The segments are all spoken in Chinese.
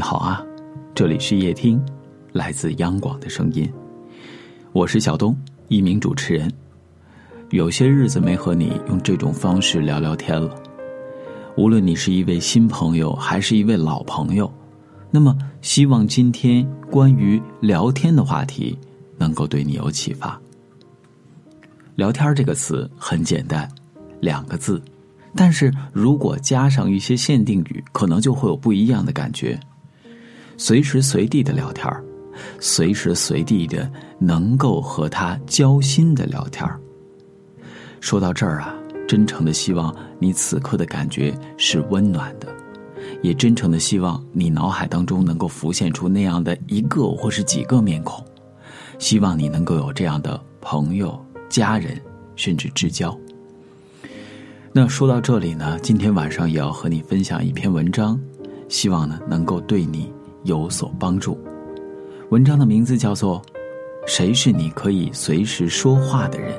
你好啊，这里是夜听，来自央广的声音，我是小东，一名主持人。有些日子没和你用这种方式聊聊天了，无论你是一位新朋友还是一位老朋友，那么希望今天关于聊天的话题能够对你有启发。聊天这个词很简单，两个字。但是如果加上一些限定语，可能就会有不一样的感觉。随时随地的聊天随时随地的能够和他交心的聊天说到这儿啊，真诚的希望你此刻的感觉是温暖的，也真诚的希望你脑海当中能够浮现出那样的一个或是几个面孔，希望你能够有这样的朋友、家人，甚至至交。那说到这里呢，今天晚上也要和你分享一篇文章，希望呢能够对你有所帮助。文章的名字叫做《谁是你可以随时说话的人》。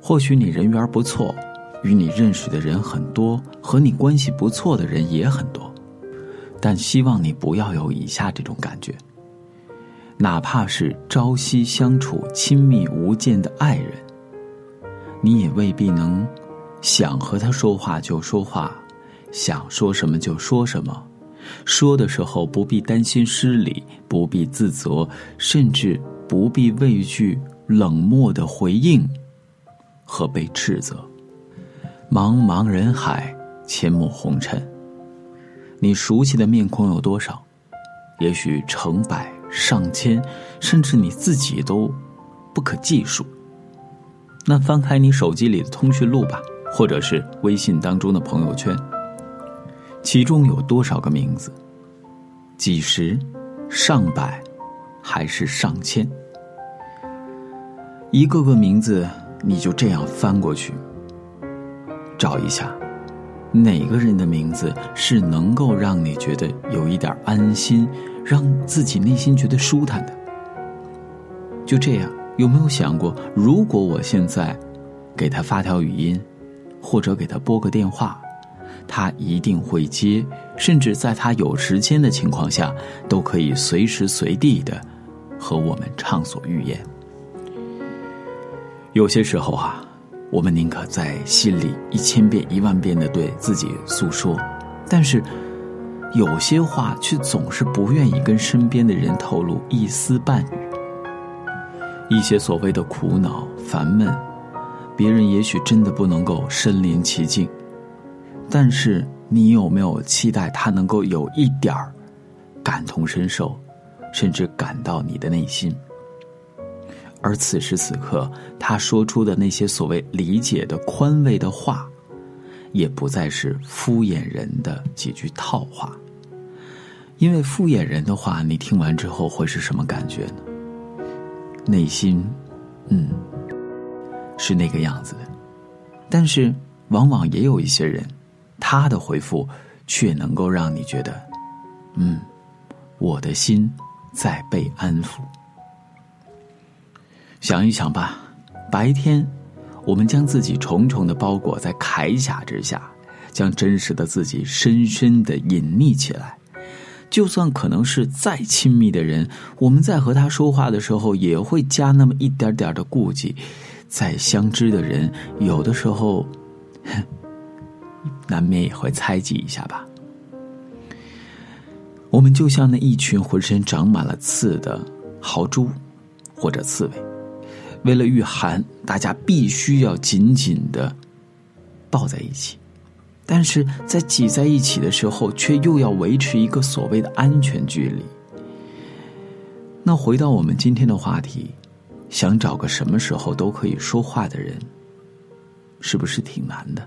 或许你人缘不错，与你认识的人很多，和你关系不错的人也很多，但希望你不要有以下这种感觉：哪怕是朝夕相处、亲密无间的爱人。你也未必能想和他说话就说话，想说什么就说什么，说的时候不必担心失礼，不必自责，甚至不必畏惧冷漠的回应和被斥责。茫茫人海，阡陌红尘，你熟悉的面孔有多少？也许成百上千，甚至你自己都不可计数。那翻开你手机里的通讯录吧，或者是微信当中的朋友圈，其中有多少个名字？几十、上百，还是上千？一个个名字，你就这样翻过去，找一下，哪个人的名字是能够让你觉得有一点安心，让自己内心觉得舒坦的？就这样。有没有想过，如果我现在给他发条语音，或者给他拨个电话，他一定会接，甚至在他有时间的情况下，都可以随时随地的和我们畅所欲言。有些时候啊，我们宁可在心里一千遍、一万遍的对自己诉说，但是有些话却总是不愿意跟身边的人透露一丝半语。一些所谓的苦恼、烦闷，别人也许真的不能够身临其境，但是你有没有期待他能够有一点儿感同身受，甚至感到你的内心？而此时此刻，他说出的那些所谓理解的、宽慰的话，也不再是敷衍人的几句套话，因为敷衍人的话，你听完之后会是什么感觉呢？内心，嗯，是那个样子的，但是往往也有一些人，他的回复却能够让你觉得，嗯，我的心在被安抚。想一想吧，白天我们将自己重重的包裹在铠甲之下，将真实的自己深深的隐匿起来。就算可能是再亲密的人，我们在和他说话的时候，也会加那么一点点的顾忌。再相知的人，有的时候，难免也会猜忌一下吧。我们就像那一群浑身长满了刺的豪猪，或者刺猬，为了御寒，大家必须要紧紧的抱在一起。但是在挤在一起的时候，却又要维持一个所谓的安全距离。那回到我们今天的话题，想找个什么时候都可以说话的人，是不是挺难的？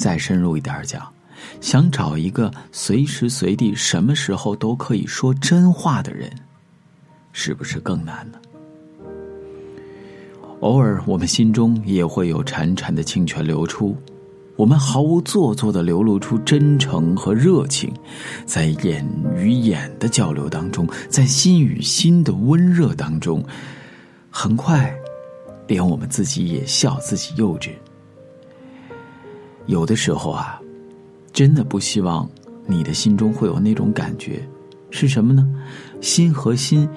再深入一点讲，想找一个随时随地、什么时候都可以说真话的人，是不是更难呢？偶尔，我们心中也会有潺潺的清泉流出。我们毫无做作的流露出真诚和热情，在眼与眼的交流当中，在心与心的温热当中，很快，连我们自己也笑自己幼稚。有的时候啊，真的不希望你的心中会有那种感觉，是什么呢？心和心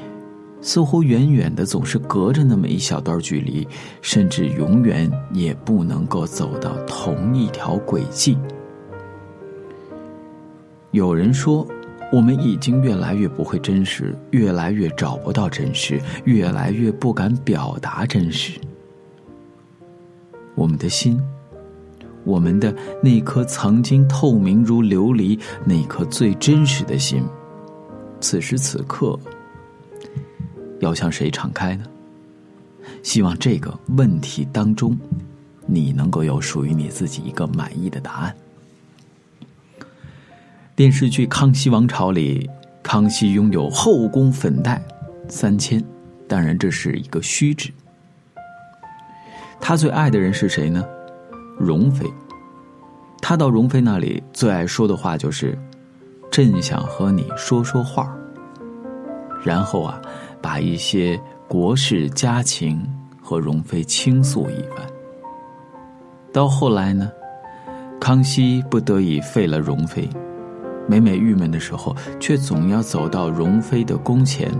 似乎远远的，总是隔着那么一小段距离，甚至永远也不能够走到同一条轨迹。有人说，我们已经越来越不会真实，越来越找不到真实，越来越不敢表达真实。我们的心。我们的那颗曾经透明如琉璃、那颗最真实的心，此时此刻要向谁敞开呢？希望这个问题当中，你能够有属于你自己一个满意的答案。电视剧《康熙王朝》里，康熙拥有后宫粉黛三千，当然这是一个虚指。他最爱的人是谁呢？容妃，他到容妃那里最爱说的话就是：“朕想和你说说话。”然后啊，把一些国事家情和容妃倾诉一番。到后来呢，康熙不得已废了容妃，每每郁闷的时候，却总要走到容妃的宫前。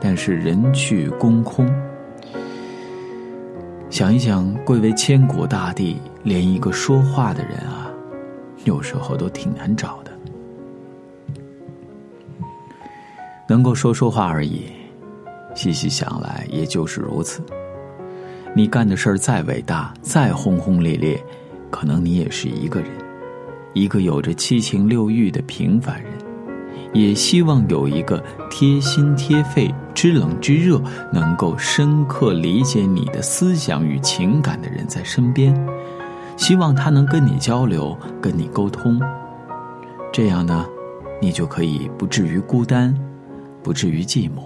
但是人去宫空。想一想，贵为千古大帝，连一个说话的人啊，有时候都挺难找的。能够说说话而已，细细想来，也就是如此。你干的事儿再伟大，再轰轰烈烈，可能你也是一个人，一个有着七情六欲的平凡人。也希望有一个贴心贴肺、知冷知热、能够深刻理解你的思想与情感的人在身边，希望他能跟你交流、跟你沟通，这样呢，你就可以不至于孤单，不至于寂寞。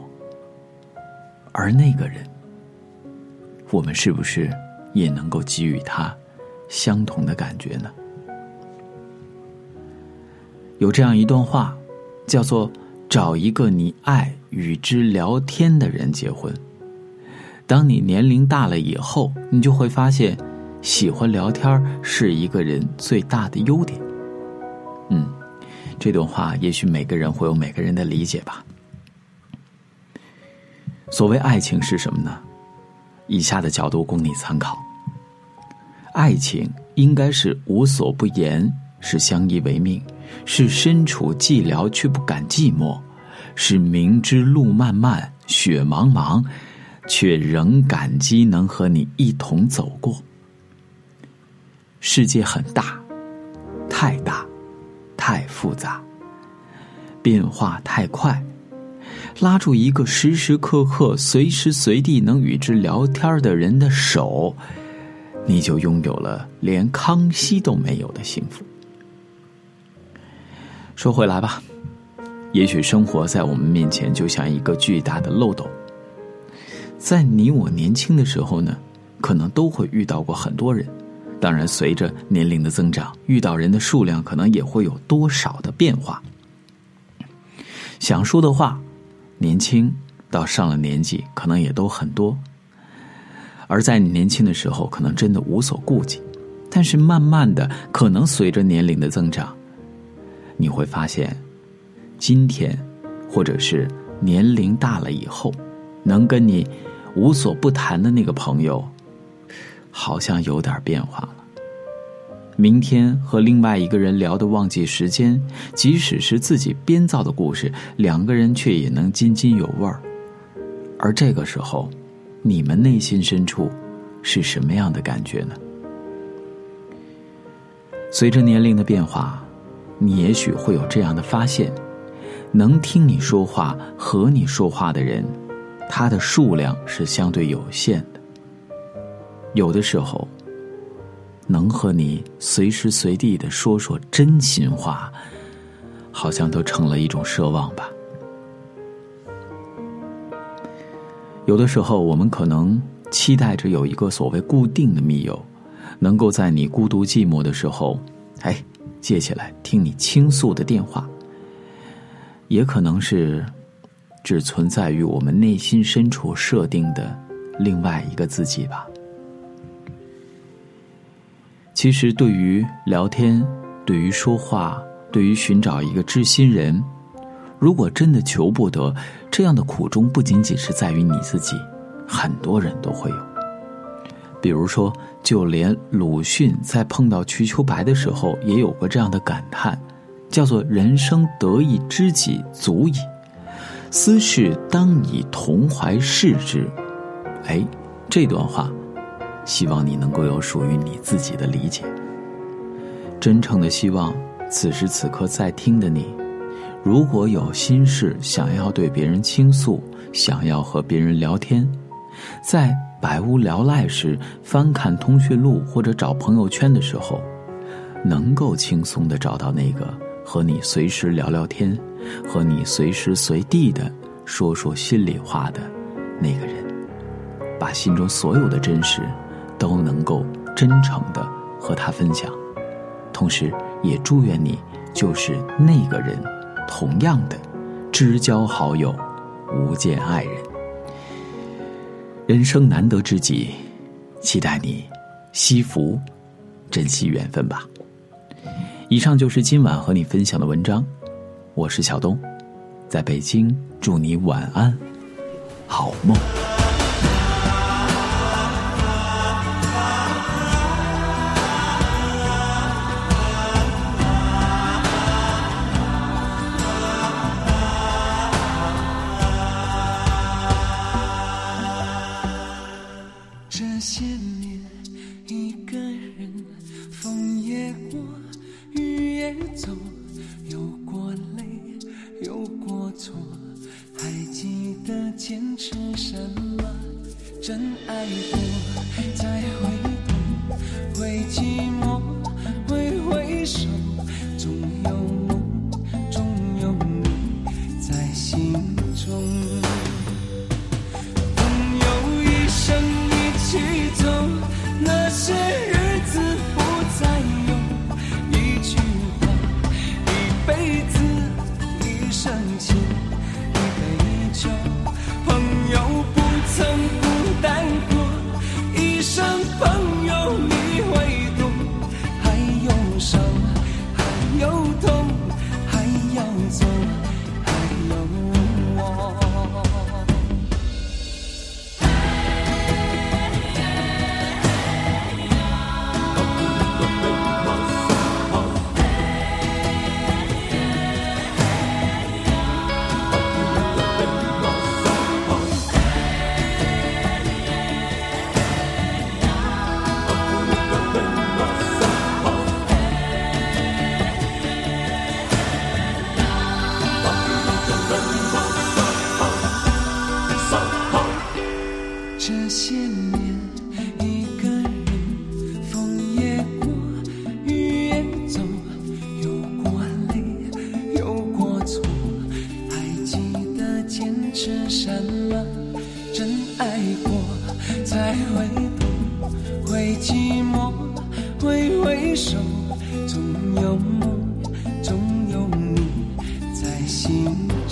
而那个人，我们是不是也能够给予他相同的感觉呢？有这样一段话。叫做找一个你爱与之聊天的人结婚。当你年龄大了以后，你就会发现，喜欢聊天是一个人最大的优点。嗯，这段话也许每个人会有每个人的理解吧。所谓爱情是什么呢？以下的角度供你参考。爱情应该是无所不言，是相依为命。是身处寂寥却不敢寂寞，是明知路漫漫雪茫茫，却仍感激能和你一同走过。世界很大，太大，太复杂，变化太快，拉住一个时时刻刻、随时随地能与之聊天的人的手，你就拥有了连康熙都没有的幸福。说回来吧，也许生活在我们面前就像一个巨大的漏斗。在你我年轻的时候呢，可能都会遇到过很多人。当然，随着年龄的增长，遇到人的数量可能也会有多少的变化。想说的话，年轻到上了年纪，可能也都很多。而在你年轻的时候，可能真的无所顾忌，但是慢慢的，可能随着年龄的增长。你会发现，今天，或者是年龄大了以后，能跟你无所不谈的那个朋友，好像有点变化了。明天和另外一个人聊得忘记时间，即使是自己编造的故事，两个人却也能津津有味儿。而这个时候，你们内心深处是什么样的感觉呢？随着年龄的变化。你也许会有这样的发现：能听你说话、和你说话的人，他的数量是相对有限的。有的时候，能和你随时随地的说说真心话，好像都成了一种奢望吧。有的时候，我们可能期待着有一个所谓固定的密友，能够在你孤独寂寞的时候，哎。接起来听你倾诉的电话，也可能是只存在于我们内心深处设定的另外一个自己吧。其实，对于聊天对于说话，对于寻找一个知心人，如果真的求不得，这样的苦衷不仅仅是在于你自己，很多人都会有。比如说，就连鲁迅在碰到瞿秋白的时候，也有过这样的感叹，叫做“人生得一知己足矣，斯事当以同怀视之。”哎，这段话，希望你能够有属于你自己的理解。真诚的希望，此时此刻在听的你，如果有心事想要对别人倾诉，想要和别人聊天，在。百无聊赖时，翻看通讯录或者找朋友圈的时候，能够轻松的找到那个和你随时聊聊天、和你随时随地的说说心里话的那个人，把心中所有的真实都能够真诚的和他分享，同时也祝愿你就是那个人，同样的知交好友，无间爱人。人生难得知己，期待你惜福，珍惜缘分吧。以上就是今晚和你分享的文章，我是小东，在北京祝你晚安，好梦。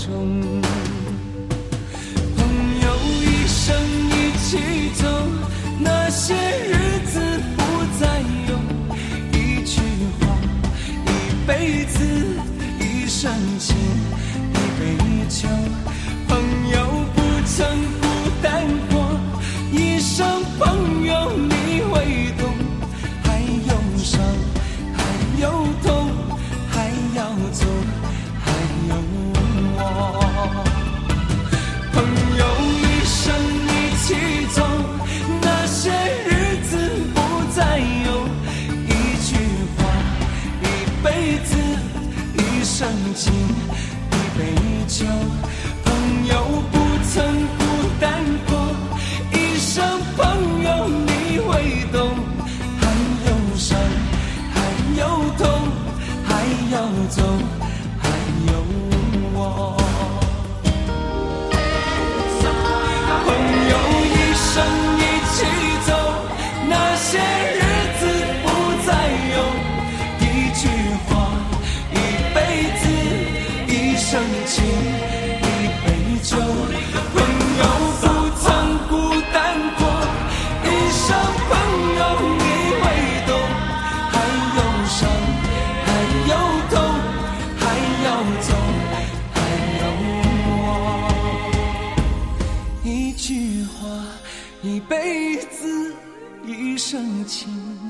中朋友一生一起走那些日子不再有。一句话一辈子一生情深情。